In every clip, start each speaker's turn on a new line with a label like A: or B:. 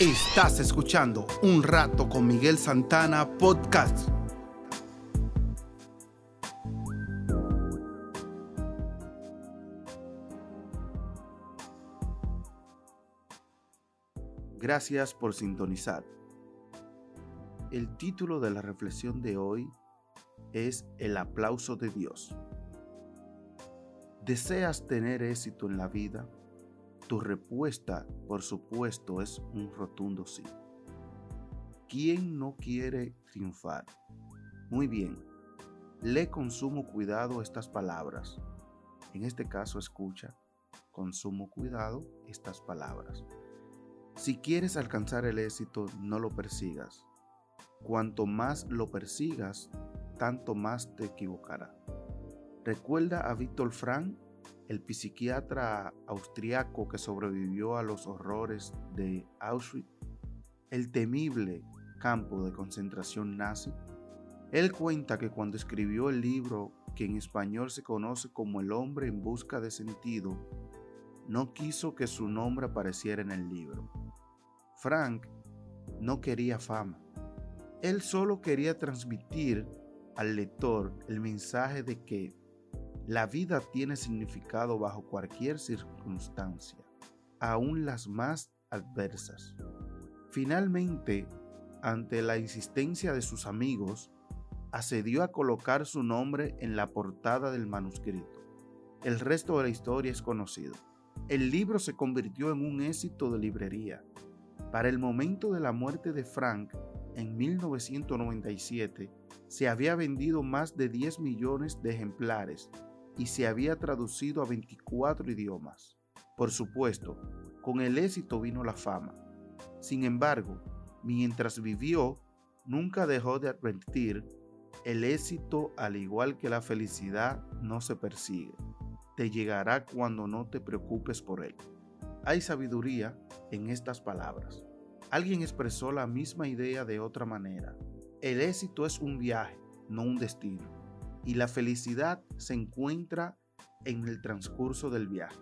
A: Estás escuchando Un Rato con Miguel Santana Podcast. Gracias por sintonizar. El título de la reflexión de hoy es El aplauso de Dios. ¿Deseas tener éxito en la vida? Tu respuesta, por supuesto, es un rotundo sí. ¿Quién no quiere triunfar? Muy bien, lee con sumo cuidado estas palabras. En este caso, escucha con sumo cuidado estas palabras. Si quieres alcanzar el éxito, no lo persigas. Cuanto más lo persigas, tanto más te equivocará. Recuerda a Víctor Frank el psiquiatra austriaco que sobrevivió a los horrores de Auschwitz, el temible campo de concentración nazi, él cuenta que cuando escribió el libro que en español se conoce como El hombre en busca de sentido, no quiso que su nombre apareciera en el libro. Frank no quería fama. Él solo quería transmitir al lector el mensaje de que la vida tiene significado bajo cualquier circunstancia, aun las más adversas. Finalmente, ante la insistencia de sus amigos, accedió a colocar su nombre en la portada del manuscrito. El resto de la historia es conocido. El libro se convirtió en un éxito de librería. Para el momento de la muerte de Frank, en 1997, se había vendido más de 10 millones de ejemplares y se había traducido a 24 idiomas. Por supuesto, con el éxito vino la fama. Sin embargo, mientras vivió, nunca dejó de advertir, el éxito, al igual que la felicidad, no se persigue. Te llegará cuando no te preocupes por él. Hay sabiduría en estas palabras. Alguien expresó la misma idea de otra manera. El éxito es un viaje, no un destino y la felicidad se encuentra en el transcurso del viaje.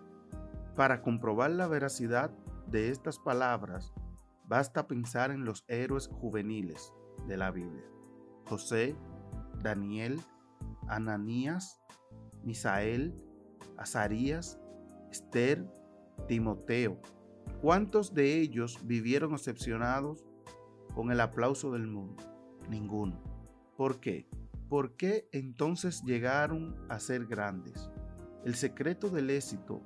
A: Para comprobar la veracidad de estas palabras, basta pensar en los héroes juveniles de la Biblia. José, Daniel, Ananías, Misael, Azarías, Esther, Timoteo. ¿Cuántos de ellos vivieron excepcionados con el aplauso del mundo? Ninguno. ¿Por qué? ¿Por qué entonces llegaron a ser grandes? El secreto del éxito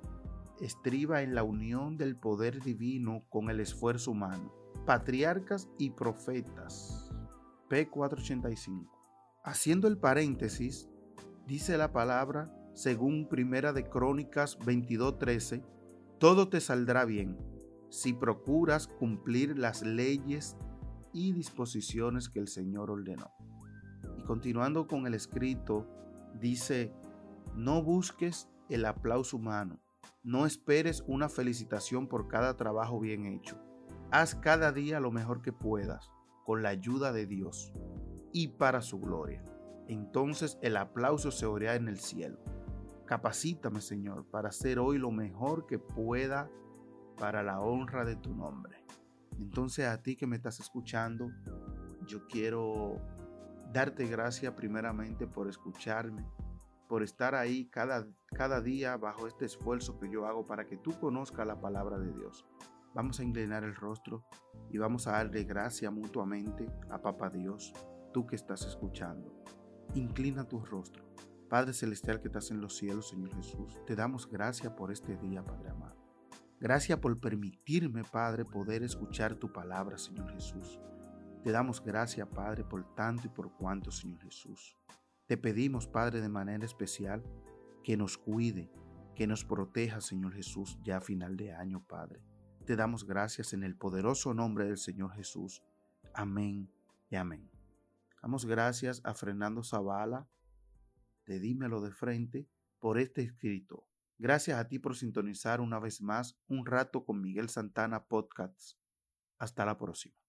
A: estriba en la unión del poder divino con el esfuerzo humano. Patriarcas y profetas. P485. Haciendo el paréntesis, dice la palabra, según Primera de Crónicas 22:13, todo te saldrá bien si procuras cumplir las leyes y disposiciones que el Señor ordenó. Continuando con el escrito, dice, no busques el aplauso humano, no esperes una felicitación por cada trabajo bien hecho. Haz cada día lo mejor que puedas, con la ayuda de Dios y para su gloria. Entonces el aplauso se oirá en el cielo. Capacítame, Señor, para hacer hoy lo mejor que pueda para la honra de tu nombre. Entonces a ti que me estás escuchando, yo quiero darte gracias primeramente por escucharme, por estar ahí cada, cada día bajo este esfuerzo que yo hago para que tú conozcas la palabra de Dios. Vamos a inclinar el rostro y vamos a darle gracias mutuamente a Papá Dios, tú que estás escuchando. Inclina tu rostro. Padre Celestial que estás en los cielos, Señor Jesús, te damos gracias por este día, Padre amado. Gracias por permitirme, Padre, poder escuchar tu palabra, Señor Jesús. Te damos gracias, Padre, por tanto y por cuanto, Señor Jesús. Te pedimos, Padre, de manera especial, que nos cuide, que nos proteja, Señor Jesús, ya a final de año, Padre. Te damos gracias en el poderoso nombre del Señor Jesús. Amén y amén. Damos gracias a Fernando Zavala, de Dímelo de Frente, por este escrito. Gracias a ti por sintonizar una vez más un rato con Miguel Santana Podcasts. Hasta la próxima.